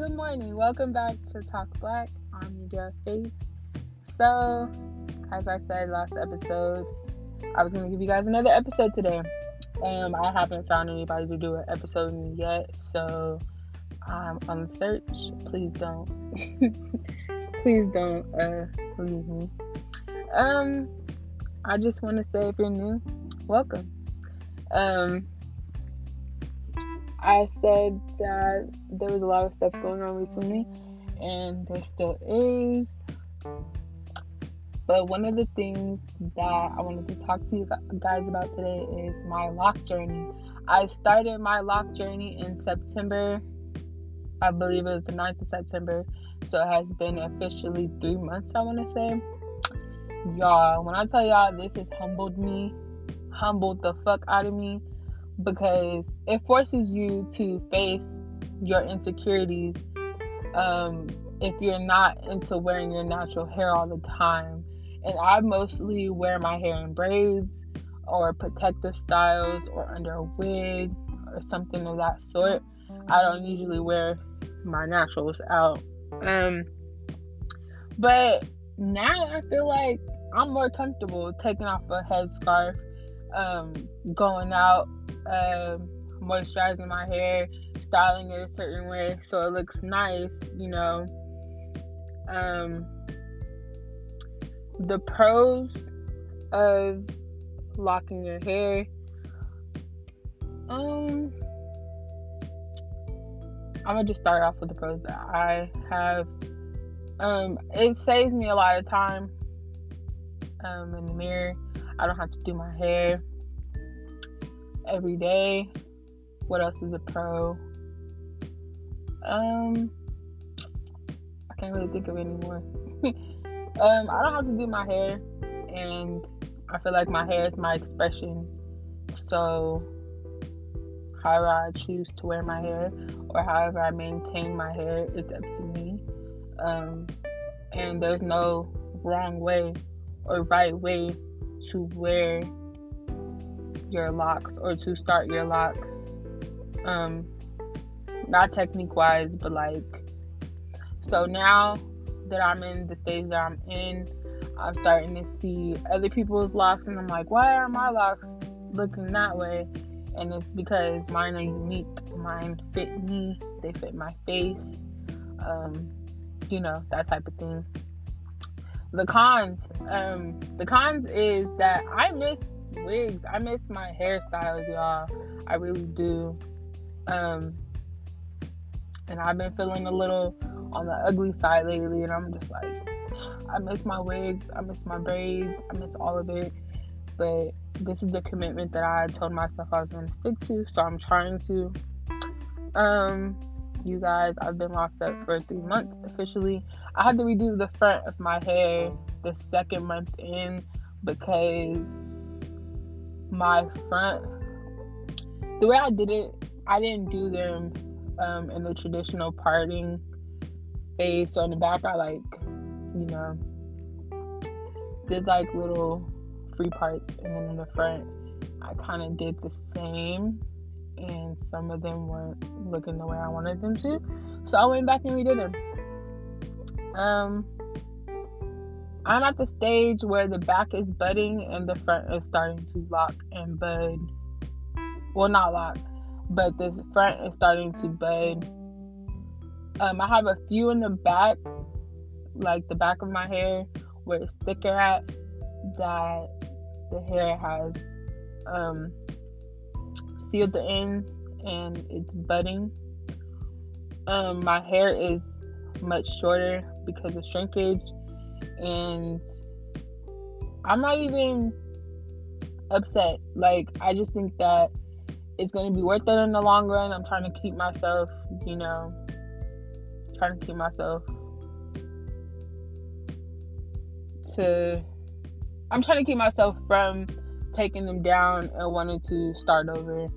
good morning. Welcome back to Talk Black. I'm your girl Faith. So, as I said last episode, I was gonna give you guys another episode today. Um, I haven't found anybody to do an episode yet, so I'm on the search. Please don't, please don't uh, leave me. Um, I just want to say if you're new, welcome. Um, I said that there was a lot of stuff going on recently, and there still is. But one of the things that I wanted to talk to you guys about today is my lock journey. I started my lock journey in September. I believe it was the 9th of September. So it has been officially three months, I want to say. Y'all, when I tell y'all this has humbled me, humbled the fuck out of me because it forces you to face your insecurities um, if you're not into wearing your natural hair all the time. And I mostly wear my hair in braids or protective styles or under a wig or something of that sort. I don't usually wear my naturals out. Um, but now I feel like I'm more comfortable taking off a headscarf, um, going out um, moisturizing my hair, styling it a certain way so it looks nice, you know. Um, the pros of locking your hair. Um, I'm gonna just start off with the pros that I have. Um, it saves me a lot of time. Um, in the mirror, I don't have to do my hair every day. What else is a pro? Um, I can't really think of any more. um, I don't have to do my hair, and I feel like my hair is my expression. So, however I choose to wear my hair, or however I maintain my hair, it's up to me. Um, and there's no wrong way or right way to wear your locks or to start your locks. Um, not technique wise, but like, so now that I'm in the stage that I'm in, I'm starting to see other people's locks, and I'm like, why are my locks looking that way? And it's because mine are unique. Mine fit me, they fit my face, um, you know, that type of thing. The cons, um, the cons is that I miss wigs. I miss my hairstyles, y'all. I really do. Um, and I've been feeling a little on the ugly side lately, and I'm just like, I miss my wigs, I miss my braids, I miss all of it. But this is the commitment that I told myself I was gonna stick to, so I'm trying to. Um, you guys, I've been locked up for three months officially. I had to redo the front of my hair the second month in because my front the way I did it, I didn't do them um, in the traditional parting phase. So in the back, I like, you know, did like little free parts, and then in the front, I kind of did the same. And some of them weren't looking the way I wanted them to, so I went back and redid them. Um, I'm at the stage where the back is budding and the front is starting to lock and bud. Well, not lock, but this front is starting to bud. Um, I have a few in the back, like the back of my hair, where it's thicker at, that the hair has um, sealed the ends and it's budding. Um, my hair is much shorter because of shrinkage and I'm not even upset. Like I just think that it's going to be worth it in the long run. I'm trying to keep myself, you know, trying to keep myself to I'm trying to keep myself from taking them down and wanting to start over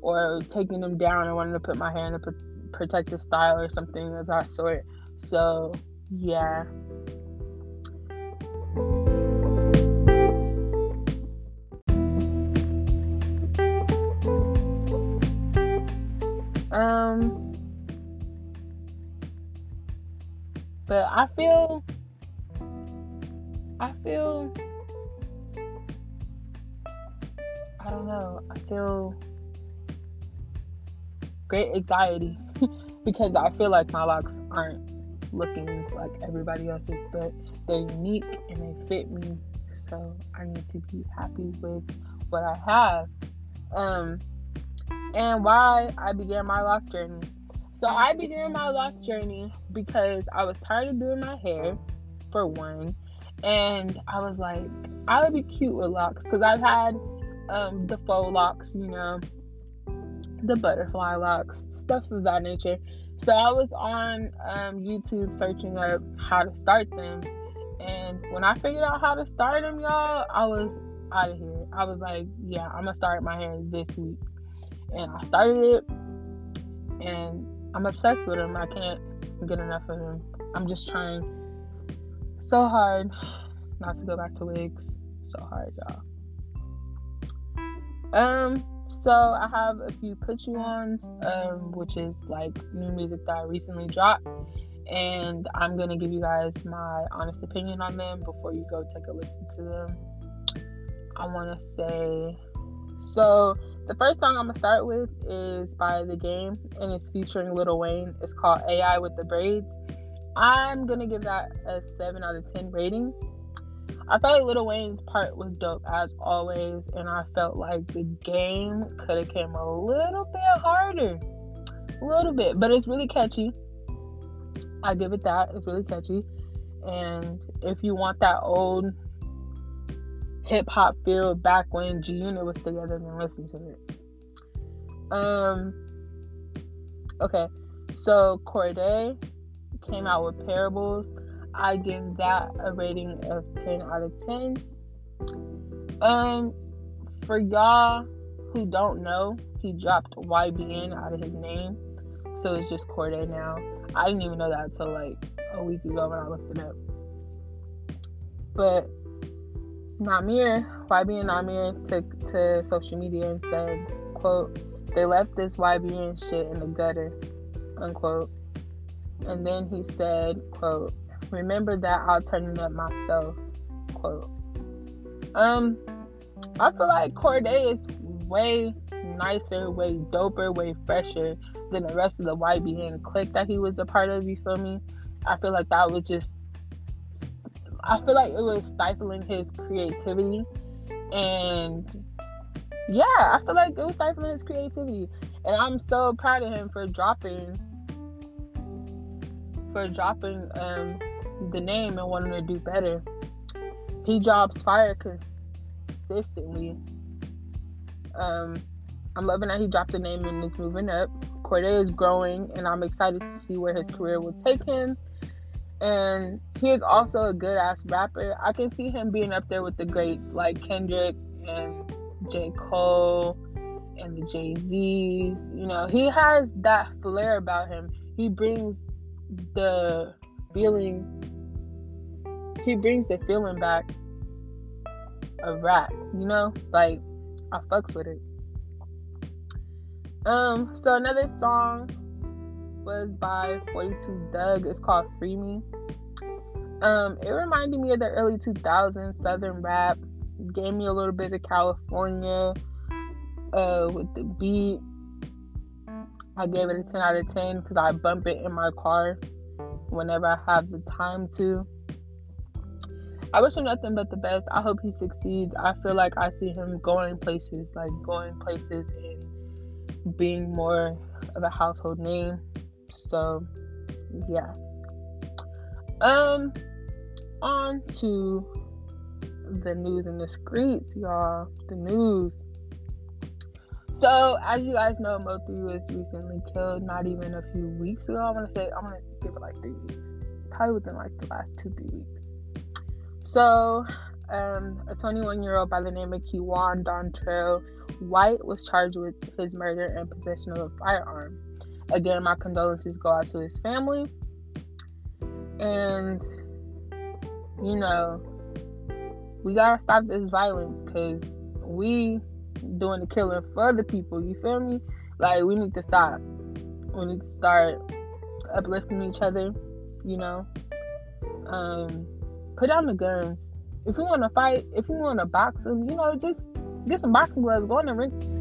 or taking them down and wanting to put my hair in a protective style or something of that sort. So, yeah. I feel, I feel, I don't know. I feel great anxiety because I feel like my locks aren't looking like everybody else's, but they're unique and they fit me. So I need to be happy with what I have. Um, and why I began my lock journey. So I began my lock journey because I was tired of doing my hair, for one, and I was like, I would be cute with locks because I've had um, the faux locks, you know, the butterfly locks, stuff of that nature. So I was on um, YouTube searching up how to start them, and when I figured out how to start them, y'all, I was out of here. I was like, yeah, I'm gonna start my hair this week, and I started it, and I'm obsessed with them. I can't get enough of them. I'm just trying so hard not to go back to wigs. So hard, y'all. Um, so I have a few put you ons, um, which is like new music that I recently dropped, and I'm gonna give you guys my honest opinion on them before you go take a listen to them. I want to say so. The first song I'm gonna start with is by The Game, and it's featuring Lil Wayne. It's called AI with the Braids. I'm gonna give that a seven out of ten rating. I felt like Lil Wayne's part was dope as always, and I felt like the game could have came a little bit harder, a little bit, but it's really catchy. I give it that. It's really catchy, and if you want that old hip hop feel back when G Unit was together, then listen to it. Um. Okay, so Cordae came out with Parables. I give that a rating of 10 out of 10. Um, for y'all who don't know, he dropped YBN out of his name, so it's just Cordae now. I didn't even know that until like a week ago when I looked it up. But Nahmir, YBN Nahmir took to social media and said, quote, they left this YBN shit in the gutter, unquote. And then he said, quote, remember that I'll turn it up myself, quote. Um, I feel like Cordae is way nicer, way doper, way fresher than the rest of the YBN clique that he was a part of, you feel me? I feel like that was just I feel like it was stifling his creativity and yeah, I feel like it was stifling his creativity. And I'm so proud of him for dropping for dropping um, the name and wanting to do better. He drops fire consistently. Um, I'm loving that he dropped the name and is moving up. Cordae is growing, and I'm excited to see where his career will take him. And he is also a good ass rapper. I can see him being up there with the greats like Kendrick and J. Cole and the Jay Z's. You know, he has that flair about him. He brings the feeling he brings the feeling back of rap, you know? Like I fucks with it. Um, so another song was by 42 Dugg. It's called Free Me. Um, it reminded me of the early 2000s Southern rap. Gave me a little bit of California uh, with the beat. I gave it a 10 out of 10 because I bump it in my car whenever I have the time to. I wish him nothing but the best. I hope he succeeds. I feel like I see him going places, like going places and being more of a household name. So, yeah. Um, on to the news in the streets, y'all. The news. So, as you guys know, Mo3 was recently killed not even a few weeks ago. I'm gonna say, I'm gonna give it like three weeks. Probably within like the last two, three weeks. So, um, a 21 year old by the name of Kewan Dontrell White was charged with his murder and possession of a firearm. Again, my condolences go out to his family. And, you know, we gotta stop this violence because we doing the killing for other people. You feel me? Like we need to stop. We need to start uplifting each other. You know, Um, put down the guns. If you want to fight, if you want to box them, you know, just get some boxing gloves. Go in the ring.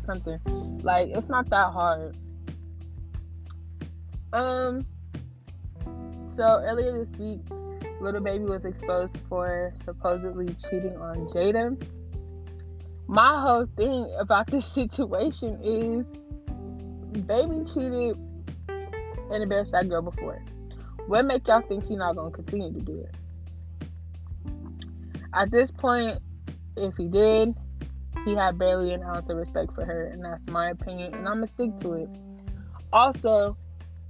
Something like it's not that hard. Um. So earlier this week, Lil Baby was exposed for supposedly cheating on Jayda. My whole thing about this situation is Baby cheated and embarrassed that girl before. What make y'all think he's not gonna continue to do it? At this point, if he did, he had barely an ounce of respect for her, and that's my opinion, and I'm gonna stick to it. Also,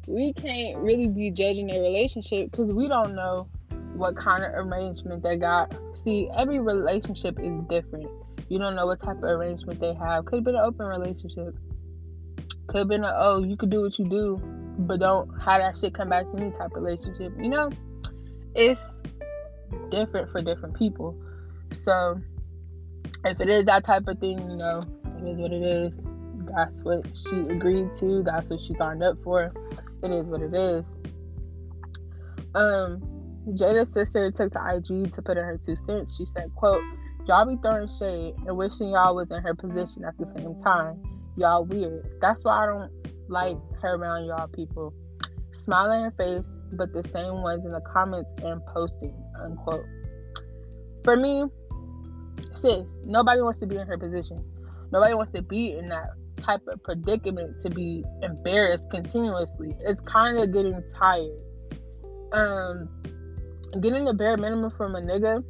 we can't really be judging their relationship because we don't know what kind of arrangement they got. See, every relationship is different. You don't know what type of arrangement they have. Could have been an open relationship. Could have been a oh, you could do what you do, but don't have that shit come back to me type relationship. You know, it's different for different people. So if it is that type of thing, you know, it is what it is. That's what she agreed to. That's what she signed up for it is what it is. Um, Jayda's sister took to IG to put in her two cents. She said, quote, Y'all be throwing shade and wishing y'all was in her position at the same time. Y'all weird. That's why I don't like her around y'all people. Smile in her face, but the same ones in the comments and posting, unquote. For me, sis, nobody wants to be in her position. Nobody wants to be in that type of predicament to be embarrassed continuously. It's kind of getting tired. Um, getting the bare minimum from a nigga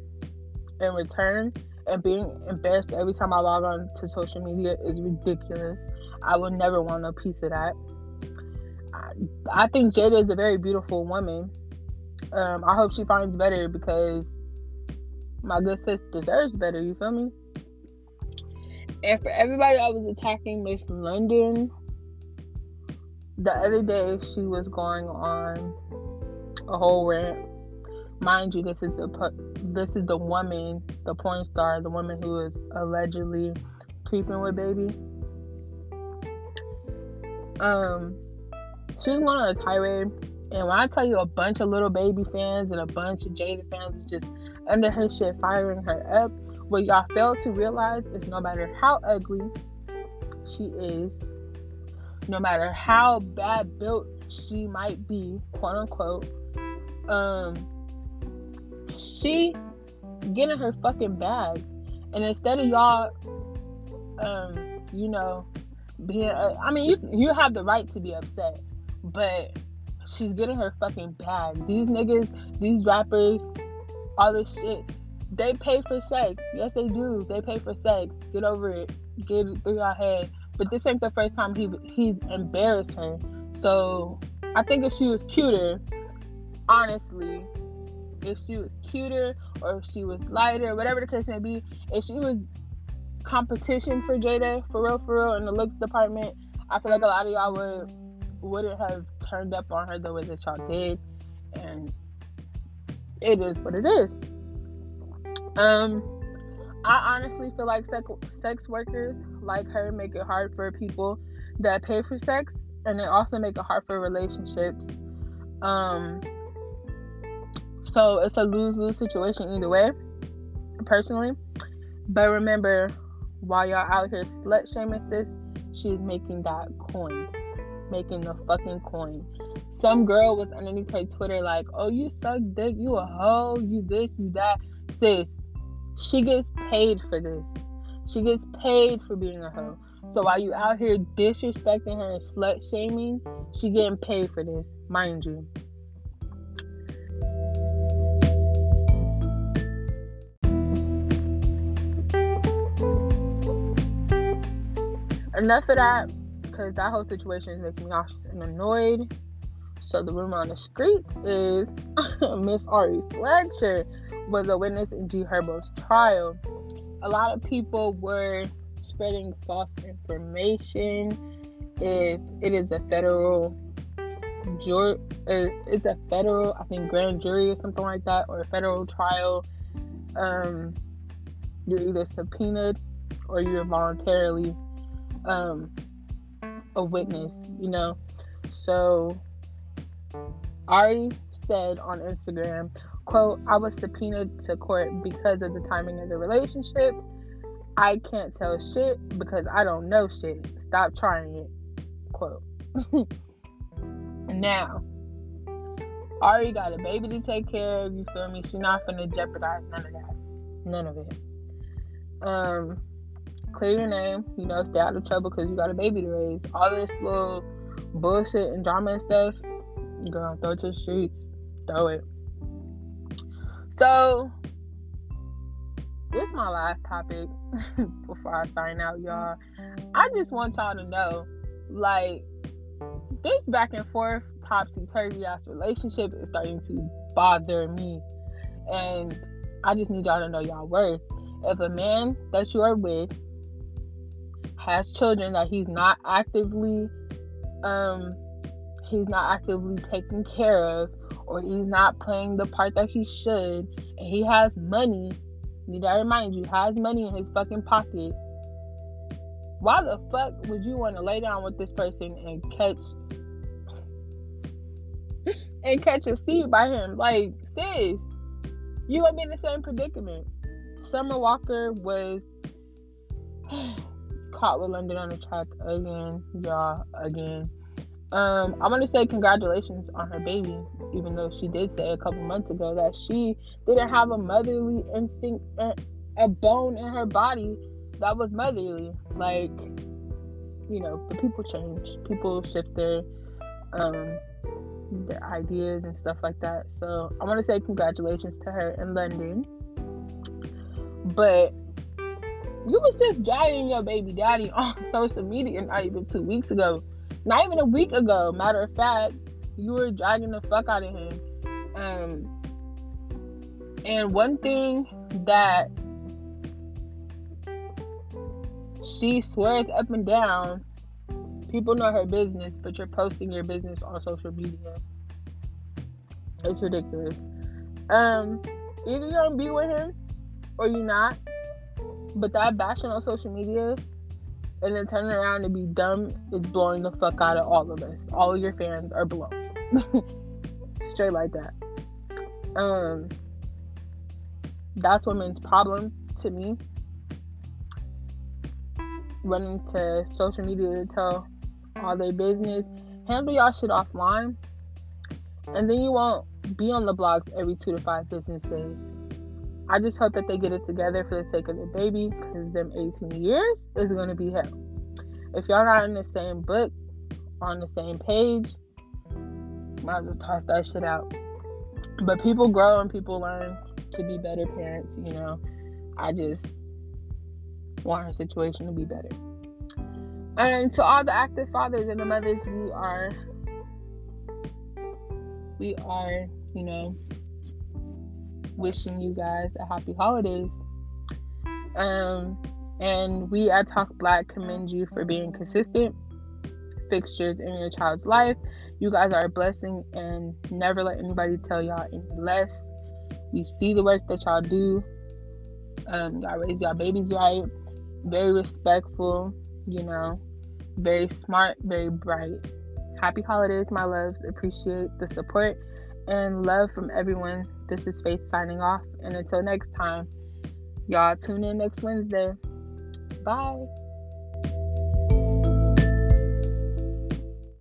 in return and being embarrassed every time I log on to social media is ridiculous. I would never want a piece of that. I, I think Jayda is a very beautiful woman. Um, I hope she finds better because my good sis deserves better. You feel me? And for everybody that was attacking Miss London, the other day she was going on a whole rant. Mind you, this is the this is the woman, the porn star, the woman who is allegedly creeping with baby. Um, she was going on a tirade, and when I tell you a bunch of Lil Baby fans and a bunch of Jayda fans just under her shit firing her up, what y'all fail to realize is no matter how ugly she is, no matter how bad built she might be, quote unquote, um, she getting her fucking bag. And instead of y'all, um, you know, being, uh, I mean, you you have the right to be upset, but she's getting her fucking bag. These niggas, these rappers, all this shit they pay for sex. Yes, they do. They pay for sex. Get over it. Get it through your head. But this ain't the first time he he's embarrassed her. So I think if she was cuter, honestly, if she was cuter or if she was lighter, whatever the case may be, if she was competition for Jayda, for real, for real, in the looks department, I feel like a lot of y'all would wouldn't have turned up on her the way that y'all did. And it is what it is. Um, I honestly feel like sex, sex workers like her make it hard for people that pay for sex, and they also make it hard for relationships. Um, so it's a lose lose situation either way, personally. But remember, while y'all out here slut shaming sis, she's making that coin, making the fucking coin. Some girl was underneath her Twitter like, "Oh, you suck dick, you a hoe, you this, you that." Sis, she gets paid for this. She gets paid for being a hoe. So while you out here disrespecting her and slut shaming, she getting paid for this, mind you. Enough of that, because that whole situation is making me nauseous and annoyed. So the rumor on the streets is Miss Ari Fletcher was a witness in G Herbo's trial. A lot of people were spreading false information. If it is a federal jury, uh, it's a federal, I think, grand jury or something like that, or a federal trial. Um, you're either subpoenaed or you're voluntarily um, a witness, you know. So Ari said on Instagram, quote, I was subpoenaed to court because of the timing of the relationship. I can't tell shit because I don't know shit. Stop trying it. Quote. now, Ari got a baby to take care of, you feel me? She's not gonna jeopardize none of that. None of it. Um, clear your name, you know, stay out of trouble because you got a baby to raise. All this little bullshit and drama and stuff, girl, throw it to the streets. Throw it. So, this is my last topic before I sign out, y'all. I just want y'all to know, like, this back and forth, topsy turvy ass relationship is starting to bother me. And I just need y'all to know y'all worth. If a man that you are with has children that he's not actively um he's not actively taking care of or he's not playing the part that he should and he has money need I remind you has money in his fucking pocket. Why the fuck would you want to lay down with this person and catch and catch a seed by him? Like sis you gonna be in the same predicament. Summer walker was caught with London on the track again, y'all, again. Um, I want to say congratulations on her baby, even though she did say a couple months ago that she didn't have a motherly instinct, uh, a bone in her body that was motherly. Like, you know, but people change, people shift their um their ideas and stuff like that. So I want to say congratulations to her in London. But you was just dragging your baby daddy on social media not even two weeks ago. Not even a week ago. Matter of fact, you were dragging the fuck out of him. Um, and one thing that she swears up and down, people know her business, but you're posting your business on social media. It's ridiculous. Um, either you're gonna be with him or you're not. But that bashing on social media and then turning around to be dumb is blowing the fuck out of all of us. All of your fans are blown. Straight like that. Um that's women's problem to me. Running to social media to tell all their business. Handle y'all shit offline. And then you won't be on the blogs every two to five business days. I just hope that they get it together for the sake of their baby, because them 18 years is gonna be hell. If y'all not in the same book, on the same page, might as well toss that shit out. But people grow and people learn to be better parents, you know. I just want our situation to be better. And to all the active fathers and the mothers, we are we are, you know, wishing you guys a happy holidays. Um, and we at Talk Black commend you for being consistent fixtures in your child's life. You guys are a blessing and never let anybody tell y'all any less. We see the work that y'all do. Um, y'all raise y'all babies right, very respectful, you know, very smart, very bright. Happy holidays, my loves. Appreciate the support and love from everyone this is Faith signing off. And until next time, y'all tune in next Wednesday. Bye.